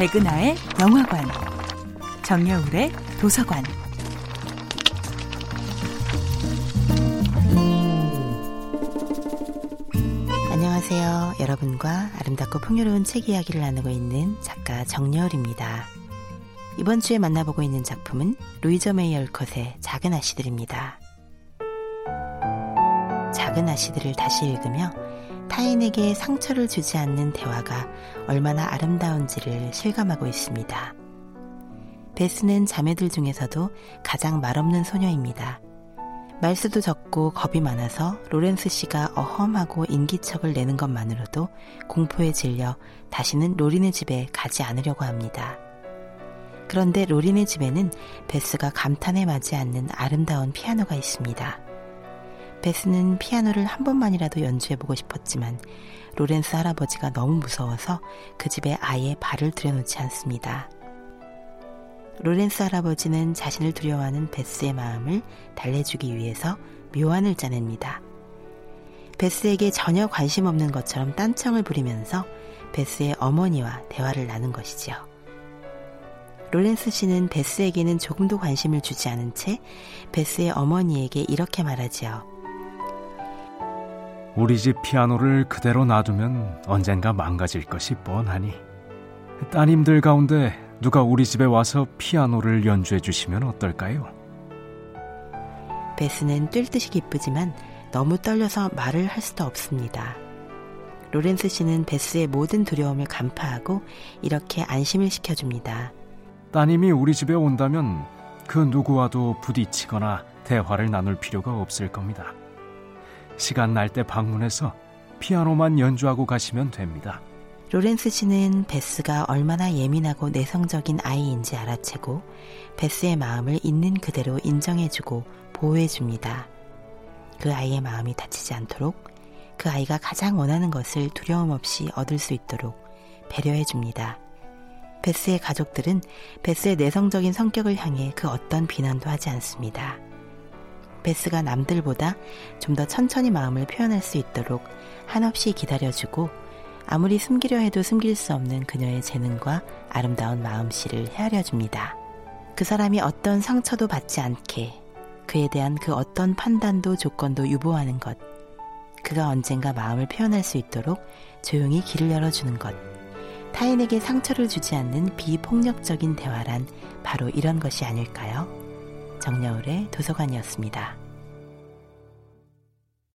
백은하의 영화관, 정여울의 도서관. 안녕하세요. 여러분과 아름답고 풍요로운 책 이야기를 나누고 있는 작가 정여울입니다. 이번 주에 만나보고 있는 작품은 루이저 메이 얼컷의 작은 아씨들입니다. 작은 아씨들을 다시 읽으며 타인에게 상처를 주지 않는 대화가 얼마나 아름다운지를 실감하고 있습니다. 베스는 자매들 중에서도 가장 말없는 소녀입니다. 말수도 적고 겁이 많아서 로렌스 씨가 어험하고 인기척을 내는 것만으로도 공포에 질려 다시는 로린의 집에 가지 않으려고 합니다. 그런데 로린의 집에는 베스가 감탄에 맞지 않는 아름다운 피아노가 있습니다. 베스는 피아노를 한 번만이라도 연주해보고 싶었지만 로렌스 할아버지가 너무 무서워서 그 집에 아예 발을 들여놓지 않습니다. 로렌스 할아버지는 자신을 두려워하는 베스의 마음을 달래주기 위해서 묘안을 짜냅니다. 베스에게 전혀 관심 없는 것처럼 딴청을 부리면서 베스의 어머니와 대화를 나눈 것이지요. 로렌스 씨는 베스에게는 조금도 관심을 주지 않은 채 베스의 어머니에게 이렇게 말하지요. 우리 집 피아노를 그대로 놔두면 언젠가 망가질 것이 뻔하니 따님들 가운데 누가 우리 집에 와서 피아노를 연주해 주시면 어떨까요? 베스는 뛸 듯이 기쁘지만 너무 떨려서 말을 할 수도 없습니다. 로렌스 씨는 베스의 모든 두려움을 간파하고 이렇게 안심을 시켜줍니다. 따님이 우리 집에 온다면 그 누구와도 부딪히거나 대화를 나눌 필요가 없을 겁니다. 시간 날 때 방문해서 피아노만 연주하고 가시면 됩니다. 로렌스 씨는 베스가 얼마나 예민하고 내성적인 아이인지 알아채고 베스의 마음을 있는 그대로 인정해주고 보호해줍니다. 그 아이의 마음이 다치지 않도록 그 아이가 가장 원하는 것을 두려움 없이 얻을 수 있도록 배려해줍니다. 베스의 가족들은 베스의 내성적인 성격을 향해 그 어떤 비난도 하지 않습니다. 베스가 남들보다 좀 더 천천히 마음을 표현할 수 있도록 한없이 기다려주고 아무리 숨기려 해도 숨길 수 없는 그녀의 재능과 아름다운 마음씨를 헤아려줍니다. 그 사람이 어떤 상처도 받지 않게 그에 대한 그 어떤 판단도 조건도 유보하는 것. 그가 언젠가 마음을 표현할 수 있도록 조용히 길을 열어주는 것. 타인에게 상처를 주지 않는 비폭력적인 대화란 바로 이런 것이 아닐까요? 정여울의 도서관이었습니다.